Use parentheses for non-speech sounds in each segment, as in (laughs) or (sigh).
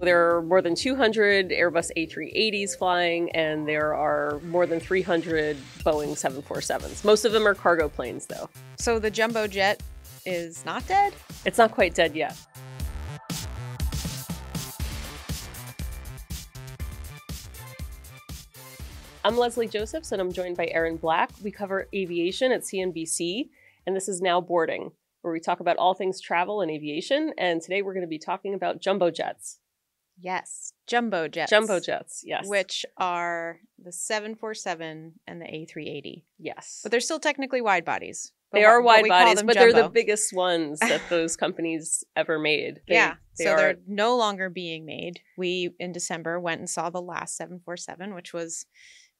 There are more than 200 Airbus A380s flying, and there are more than 300 Boeing 747s. Most of them are cargo planes, though. So the jumbo jet is not dead? It's not quite dead yet. I'm Leslie Josephs, and I'm joined by Erin Black. We cover aviation at CNBC, and this is Now Boarding, where we talk about all things travel and aviation. And today we're going to be talking about jumbo jets. Yes, jumbo jets. Jumbo jets, yes. Which are the 747 and the A380. Yes. But they're still technically wide bodies. They are wide bodies, but they're the biggest ones that (laughs) those companies ever made. They- yeah, they so are. they're no longer being made. We, in December, went and saw the last 747, which was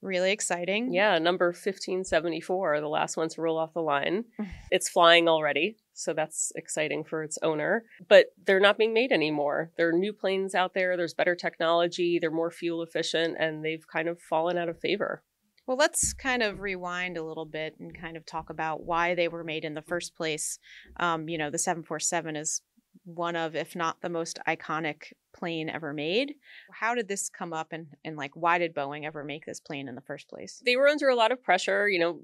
really exciting. Yeah, number 1574, the last one to roll off the line. (laughs) It's flying already, so that's exciting for its owner. But they're not being made anymore. There are new planes out there, there's better technology, they're more fuel efficient, and they've kind of fallen out of favor. Well, let's kind of rewind a little bit and kind of talk about why they were made in the first place. Um, you know, the 747 is one of, if not the most iconic plane ever made. How did this come up and, and like, why did Boeing ever make this plane in the first place? They were under a lot of pressure, you know,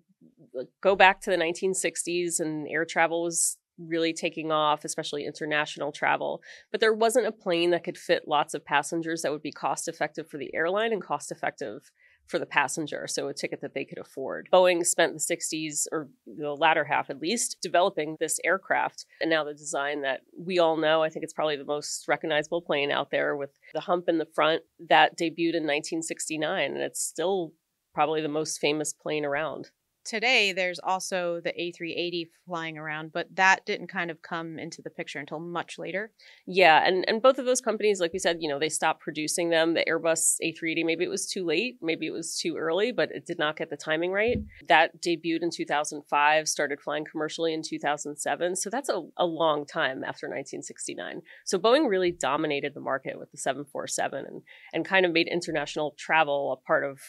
go back to the 1960s and air travel was really taking off, especially international travel. But there wasn't a plane that could fit lots of passengers that would be cost effective for the airline and cost effective for the passenger, so a ticket that they could afford. Boeing spent the 60s, or the latter half at least, developing this aircraft. And now the design that we all know, I think it's probably the most recognizable plane out there with the hump in the front that debuted in 1969. And it's still probably the most famous plane around. Today, there's also the A380 flying around, but that didn't kind of come into the picture until much later. Yeah, and and both of those companies, like we said, you know, they stopped producing them. The Airbus A380, maybe it was too late, maybe it was too early, but it did not get the timing right. That debuted in 2005, started flying commercially in 2007. So that's a, a long time after 1969. So Boeing really dominated the market with the 747 and and kind of made international travel a part of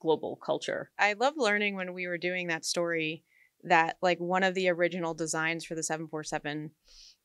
global culture. I love learning when we were doing that story that like one of the original designs for the 747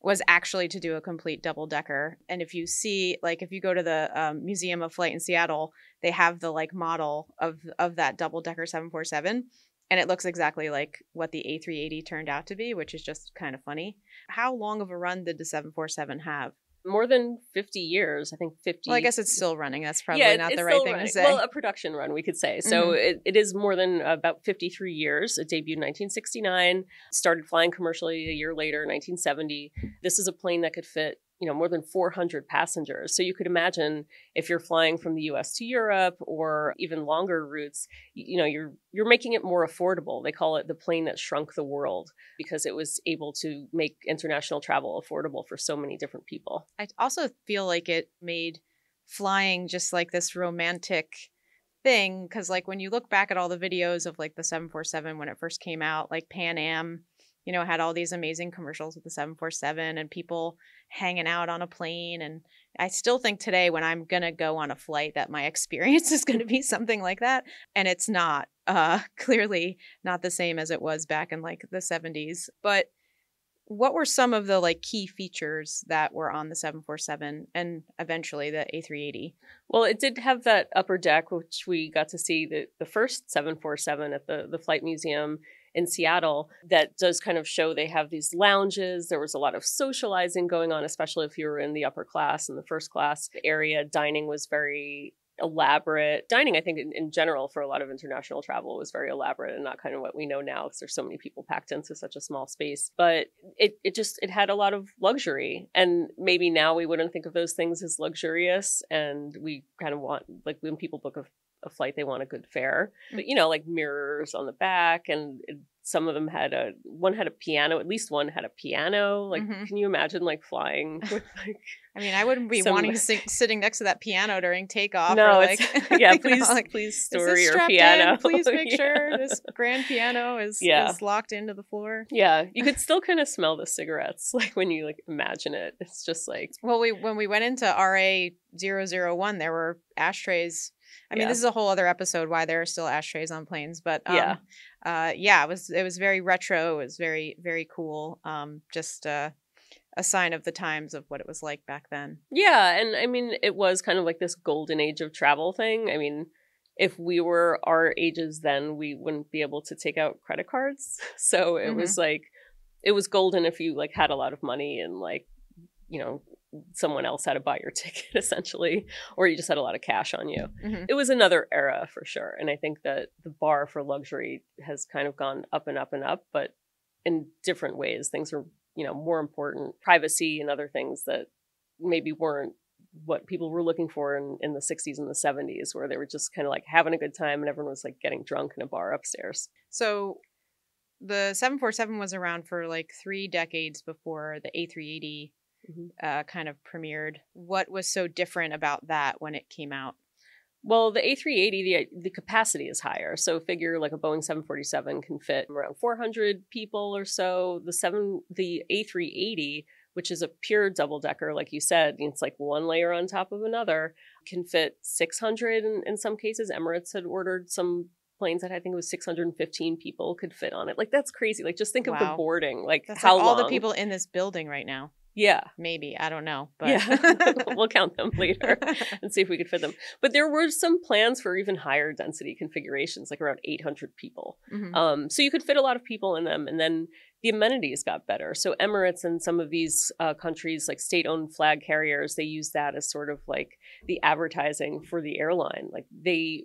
was actually to do a complete double decker. And if you see, like, if you go to the um, Museum of Flight in Seattle, they have the like model of of that double decker 747, and it looks exactly like what the A380 turned out to be, which is just kind of funny. How long of a run did the 747 have? More than 50 years, I think 50. Well, I guess it's still running. That's probably yeah, not the right thing running. to say. Well, a production run, we could say. So Mhm. it, it is more than about 53 years. It debuted in 1969, started flying commercially a year later, 1970. This is a plane that could fit, you know, more than 400 passengers. So you could imagine if you're flying from the U.S. to Europe or even longer routes, you, know, you're you're making it more affordable. They call it the plane that shrunk the world because it was able to make international travel affordable for so many different people. I also feel like it made flying just like this romantic thing because like when you look back at all the videos of like the 747 when it first came out like pan am you know had all these amazing commercials with the 747 and people hanging out on a plane and i still think today when i'm gonna go on a flight that my (laughs) experience is gonna be something like that and it's not uh (laughs) clearly not the same as it was back in like the 70s but what were some of the like key features that were on the 747 and eventually the A380? Well, it did have that upper deck, which we got to see the, the first 747 at the, the Flight Museum in Seattle. That does kind of show they have these lounges. There was a lot of socializing going on, especially if you were in the upper class and the first class area. Dining was very elaborate. Dining, I think, in, in general, for a lot of international travel, was very elaborate and not kind of what we know now because there's so many people packed into such a small space. But it, it just it had a lot of luxury, and maybe now we wouldn't think of those things as luxurious, and we kind of want like when people book a, a flight, they want a good fare. But you know, like mirrors on the back, and some of them had a one had a piano. At least one had a piano. Like, Mhm. can you imagine like flying (laughs) with like I mean, I wouldn't be Some- wanting to sit, sitting next to that piano during takeoff. no, or it's like, (laughs) (laughs) yeah. you know, Please, like, please is store your strapped piano. In? Please make Yeah. sure this grand piano is, Yeah. is locked into the floor. Yeah, you could still kind of smell the cigarettes, like when you like imagine it. It's just like Well, we when we went into RA 001, there were ashtrays. I mean, Yeah. this is a whole other episode why there are still ashtrays on planes, but um, Yeah. uh, yeah, it was it was very retro. It was very very cool. Um, just uh, a sign of the times of what it was like back then. Yeah, and I mean, it was kind of like this golden age of travel thing. I mean, if we were our ages then, we wouldn't be able to take out credit cards. (laughs) So it Mhm. was like, it was golden if you like had a lot of money and like, you know, someone else had to buy your (laughs) ticket essentially, or you just had a lot of cash on you. Mhm. It was another era for sure. And I think that the bar for luxury has kind of gone up and up and up, but in different ways. Things are, you know, more important, privacy and other things that maybe weren't what people were looking for in, in the 60s and the 70s, where they were just kind of like having a good time and everyone was like getting drunk in a bar upstairs. So the 747 was around for like three decades before the A380 Mhm. uh, kind of premiered. What was so different about that when it came out? Well, the A380, the the capacity is higher. So figure like a Boeing 747 can fit around 400 people or so. The seven, the A380, which is a pure double decker, like you said, it's like one layer on top of another, can fit 600 in, in some cases. Emirates had ordered some planes that I think it was 615 people could fit on it. Like that's crazy. Like just think of the boarding. Like That's how like all the people in this building right now. Yeah, Maybe I don't know, but yeah. (laughs) we'll count them (laughs) later. and see if we could fit them. But there were some plans for even higher density configurations, like around 800 people. Mhm. Um, so you could fit a lot of people in them. And then the amenities got better. So Emirates and some of these uh, countries, like state-owned flag carriers, they use that as sort of like the advertising for the airline. Like they,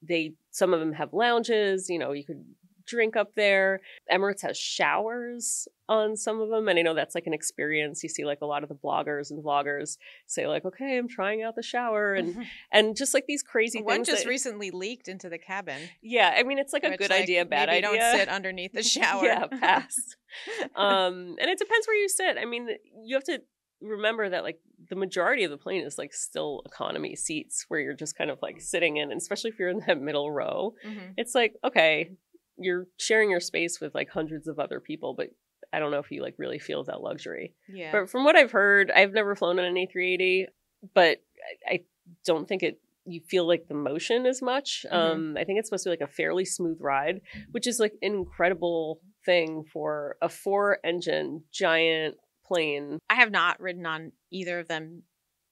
they, some of them have lounges. You know, you could drink up there. Emirates has showers on some of them, and I know that's like an experience. You see like a lot of the bloggers and vloggers say like, "Okay, I'm trying out the shower," and (laughs) and just like these crazy One things. just that- recently leaked into the cabin. yeah, I mean, it's like a good like, idea, bad idea. Don't sit underneath the (laughs) shower. yeah, pass. (laughs) um, and it depends where you sit. I mean, you have to remember that like the majority of the plane is like still economy seats where you're just kind of like sitting in, and especially if you're in that middle row. Mhm. It's like okay, you're sharing your space with like hundreds of other people, but I don't know if you like really feel that luxury. Yeah. But from what I've heard, I've never flown on an A380, but I, I don't think it. You feel like the motion as much. Mhm. Um, I think it's supposed to be like a fairly smooth ride, which is like an incredible thing for a four-engine giant plane. I have not ridden on either of them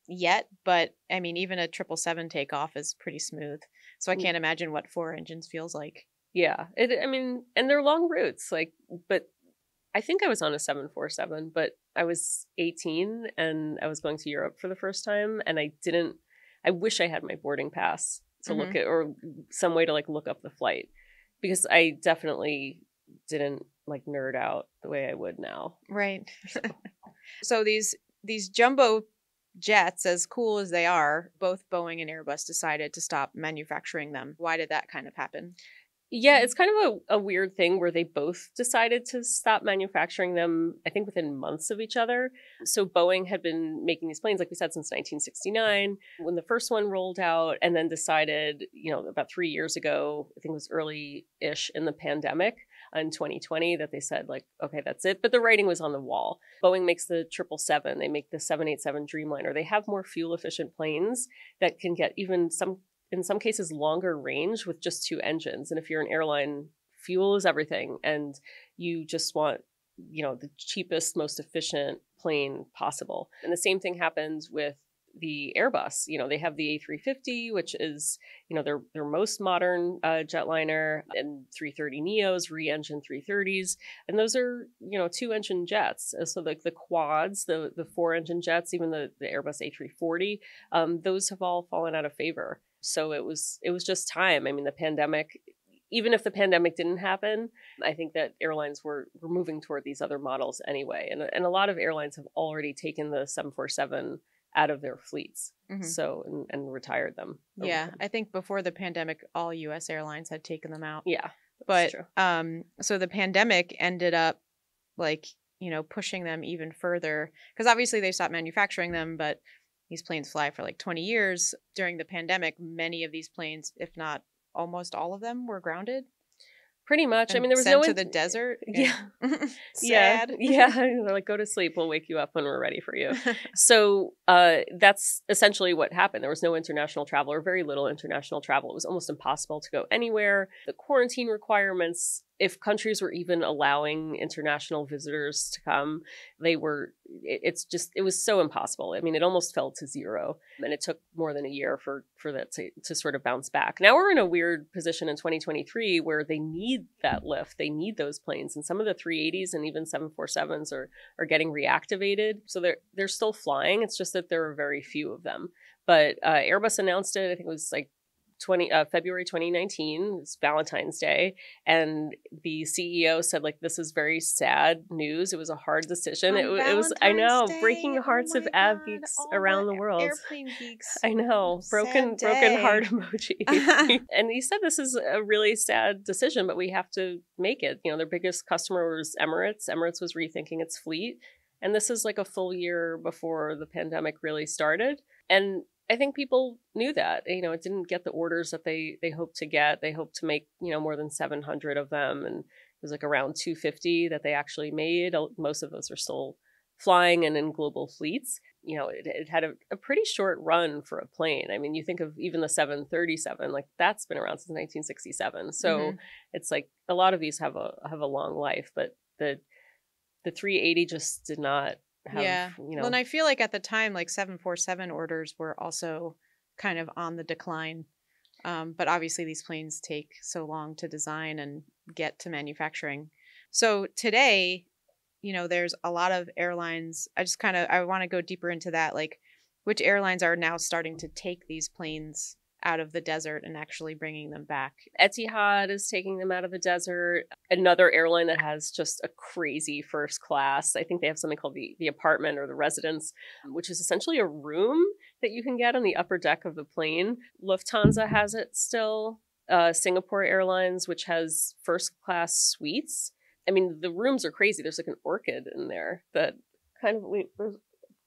yet, but I mean, even a triple seven takeoff is pretty smooth. So I Mm. can't imagine what four engines feels like. Yeah, it. I mean, and they're long routes. Like, but I think I was on a seven four seven, but I was eighteen and I was going to Europe for the first time, and I didn't. I wish I had my boarding pass to look mm-hmm. at or some way to like look up the flight because I definitely didn't like nerd out the way I would now. Right. (laughs) so these these jumbo jets, as cool as they are, both Boeing and Airbus decided to stop manufacturing them. Why did that kind of happen? Yeah, it's kind of a, a weird thing where they both decided to stop manufacturing them, I think within months of each other. So Boeing had been making these planes, like we said, since 1969 when the first one rolled out, and then decided, you know, about three years ago, I think it was early ish in the pandemic in 2020, that they said, like, okay, that's it. But the writing was on the wall. Boeing makes the 777, they make the 787 Dreamliner. They have more fuel efficient planes that can get even some in some cases longer range with just two engines and if you're an airline fuel is everything and you just want you know the cheapest most efficient plane possible and the same thing happens with the Airbus, you know, they have the A350, which is, you know, their their most modern uh, jetliner, and 330 Neos, re-engine 330s, and those are, you know, two-engine jets. Uh, So like the quads, the the four-engine jets, even the the Airbus A340, um, those have all fallen out of favor. So it was it was just time. I mean, the pandemic. Even if the pandemic didn't happen, I think that airlines were, were moving toward these other models anyway. And, and a lot of airlines have already taken the 747 out of their fleets. Mhm. So and, and retired them. Yeah, time. I think before the pandemic, all U.S. airlines had taken them out. yeah. but true. um, so the pandemic ended up like you know pushing them even further because obviously they stopped manufacturing them, but these planes fly for like 20 years. During the pandemic, many of these planes, if not almost all of them, were grounded. Pretty much. I mean, there was sent no to in- the desert. (laughs) (laughs) Yeah. sad. (laughs) Yeah, yeah. They're like, go to sleep. We'll wake you up when we're ready for you. so uh, that's essentially what happened. There was no international travel or very little international travel. It was almost impossible to go anywhere. The quarantine requirements if countries were even allowing international visitors to come, they were, it's just, it was so impossible. I mean, it almost fell to zero. And it took more than a year for, for that to, to sort of bounce back. Now we're in a weird position in 2023 where they need that lift. They need those planes. And some of the 380s and even 747s are, are getting reactivated. So they're, they're still flying. It's just that there are very few of them. But uh, Airbus announced it, I think it was like 20 uh, February 2019 it's Valentine's Day and the CEO said like this is very sad news. It was a hard decision. It, it, was I know Day? breaking the hearts oh of av geeks around the, the world. airplane geeks. (laughs) I know. Broken broken heart (laughs) emoji. (laughs) And he said this is a really sad decision but we have to make it. You know their biggest customer was Emirates. Emirates was rethinking its fleet and this is like a full year before the pandemic really started. And I think people knew that. You know, it didn't get the orders that they they hoped to get. They hoped to make, you know, more than 700 of them and it was like around 250 that they actually made. Most of those are still flying and in global fleets. You know, it, it had a, a pretty short run for a plane. I mean, you think of even the 737, like that's been around since 1967. So mm-hmm. it's like a lot of these have a have a long life, but the the 380 just did not have, yeah. you know. Well, and I feel like at the time, like 747 orders were also kind of on the decline. Um, but obviously, these planes take so long to design and get to manufacturing. So today, you know, there's a lot of airlines. I just kind of I want to go deeper into that, like which airlines are now starting to take these planes out of the desert and actually bringing them back. Etihad is taking them out of the desert. Another airline that has just a crazy first class. I think they have something called the the apartment or the residence, which is essentially a room that you can get on the upper deck of the plane. Lufthansa has it still. Uh, Singapore Airlines, which has first class suites. I mean, the rooms are crazy. There's like an orchid in there that kind of wait,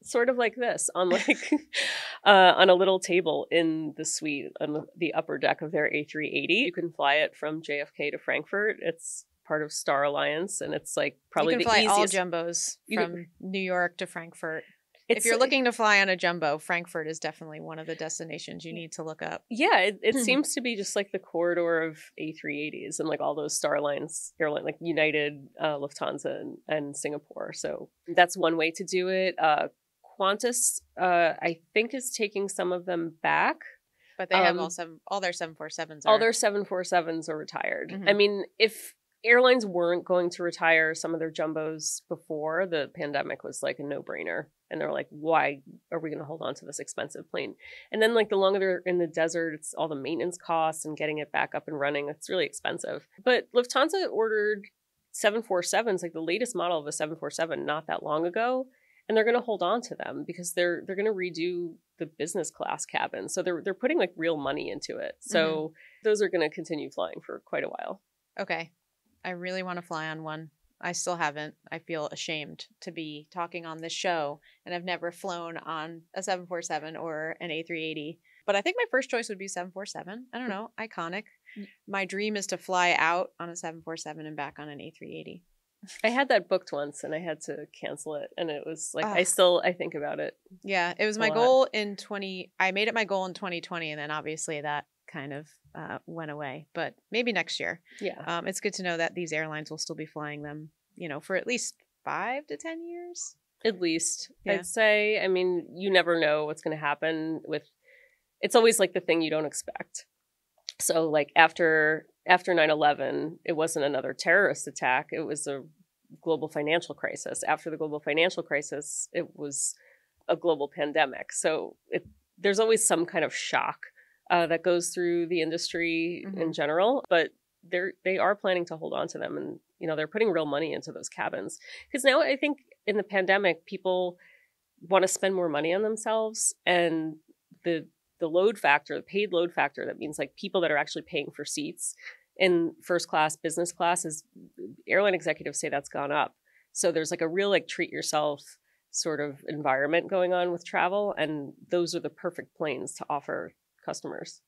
sort of like this on like (laughs) uh, on a little table in the suite on the upper deck of their A380. You can fly it from JFK to Frankfurt. It's part of Star Alliance, and it's like probably you can the fly easiest. all jumbos from can... New York to Frankfurt. It's, if you're looking to fly on a jumbo, Frankfurt is definitely one of the destinations you need to look up. Yeah, it, it hmm. seems to be just like the corridor of A380s and like all those Star Alliance airline, like United, uh, Lufthansa, and, and, Singapore. So that's one way to do it. Uh, Qantas, uh, I think, is taking some of them back. But they have um, all seven, all their seven four sevens. All their seven four sevens are retired. Mm-hmm. I mean, if airlines weren't going to retire some of their jumbos before the pandemic was like a no brainer, and they're like, why are we going to hold on to this expensive plane? And then like the longer they're in the desert, it's all the maintenance costs and getting it back up and running. It's really expensive. But Lufthansa ordered 747s, like the latest model of a 747, not that long ago and they're going to hold on to them because they're they're going to redo the business class cabin. So they're they're putting like real money into it. So mm-hmm. those are going to continue flying for quite a while. Okay. I really want to fly on one. I still haven't. I feel ashamed to be talking on this show and I've never flown on a 747 or an A380. But I think my first choice would be 747. I don't know, iconic. Mm. My dream is to fly out on a 747 and back on an A380. I had that booked once and I had to cancel it and it was like I still I think about it. Yeah, it was my lot. goal in 20 I made it my goal in 2020 and then obviously that kind of uh, went away, but maybe next year. Yeah. Um, it's good to know that these airlines will still be flying them, you know, for at least 5 to 10 years. At least. Yeah. I'd say, I mean, you never know what's going to happen with it's always like the thing you don't expect. So like after after 9-11 it wasn't another terrorist attack it was a global financial crisis. After the global financial crisis it was a global pandemic. So it, there's always some kind of shock uh, that goes through the industry mm-hmm. in general but they're they are planning to hold on to them and you know they're putting real money into those cabins. Because now i think in the pandemic people want to spend more money on themselves and the the load factor, the paid load factor, that means like people that are actually paying for seats in first class, business class, is airline executives say that's gone up. So there's like a real like treat yourself sort of environment going on with travel, and those are the perfect planes to offer customers.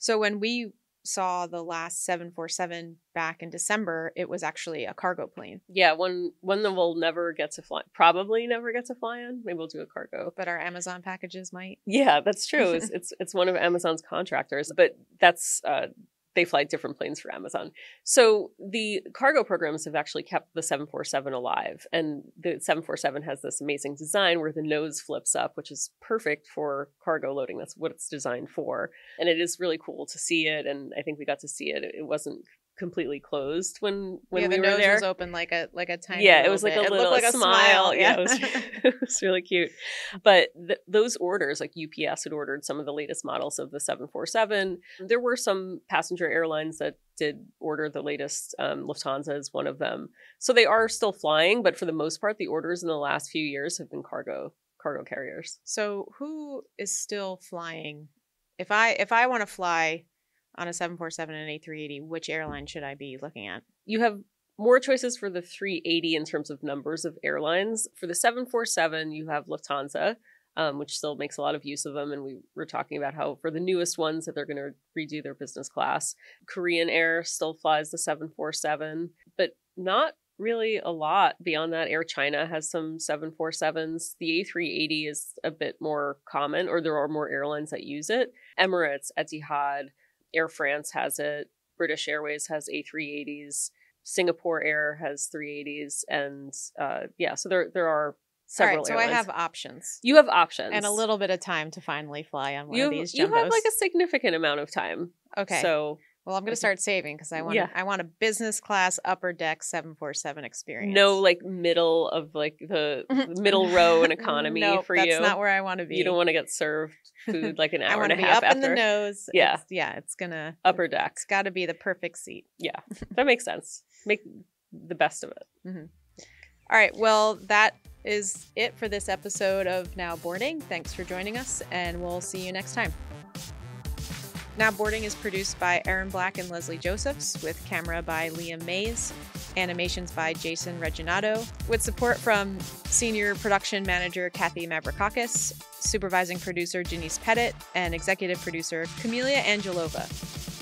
So when we saw the last 747 back in December, it was actually a cargo plane. Yeah, one one that we'll never get to fly, probably never get to fly on. Maybe we'll do a cargo, but our Amazon packages might. Yeah, that's true. it's, (laughs) it's it's one of Amazon's contractors, but that's uh, they fly different planes for Amazon. So the cargo programs have actually kept the 747 alive. And the 747 has this amazing design where the nose flips up, which is perfect for cargo loading. That's what it's designed for. And it is really cool to see it. And I think we got to see it. It wasn't completely closed when when we were there. yeah, we the were nose there. was open like a like a tiny. yeah, it was like bit. a little like a smile. Yeah, it was, (laughs) (laughs) it was really cute. But th- those orders, like UPS had ordered some of the latest models of the 747. There were some passenger airlines that did order the latest. Um, Lufthansa is one of them. So they are still flying, but for the most part, the orders in the last few years have been cargo cargo carriers. so who is still flying? If I if I want to fly on a seven four seven and A three eighty, which airline should I be looking at? you have more choices for the 380 in terms of numbers of airlines. For the 747, you have Lufthansa, um, which still makes a lot of use of them. And we were talking about how for the newest ones that they're going to redo their business class. Korean Air still flies the 747, but not really a lot beyond that. Air China has some 747s. The A380 is a bit more common, or there are more airlines that use it. Emirates, Etihad, Air France has it. British Airways has A380s. Singapore Air has 380s, and uh, yeah, so there there are several. right, so airlines. I have options you have options and a little bit of time to finally fly on one You of these jumbos. you have like a significant amount of time. okay. so well, I'm going to start saving because I want Yeah. I want a business class upper deck seven four seven experience. no like middle of like (laughs) the middle row in economy Nope, for that's you. That's not where I want to be. you don't want to get served food like an (laughs) I hour want and to a be half up in the nose. Yeah. It's- yeah. It's gonna upper deck. It's got to be the perfect seat. Yeah, (laughs) that makes sense. Make the best of it. Mm-hmm. All right. Well, that is it for this episode of Now Boarding. Thanks for joining us, and we'll see you next time. Now Boarding is produced by Erin Black and Leslie Josephs, with camera by Liam Mays, animations by Jason Reginato, with support from senior production manager Kathy Mavrikakis, supervising producer Jeniece Pettitt, and executive producer Kamelia Angelova.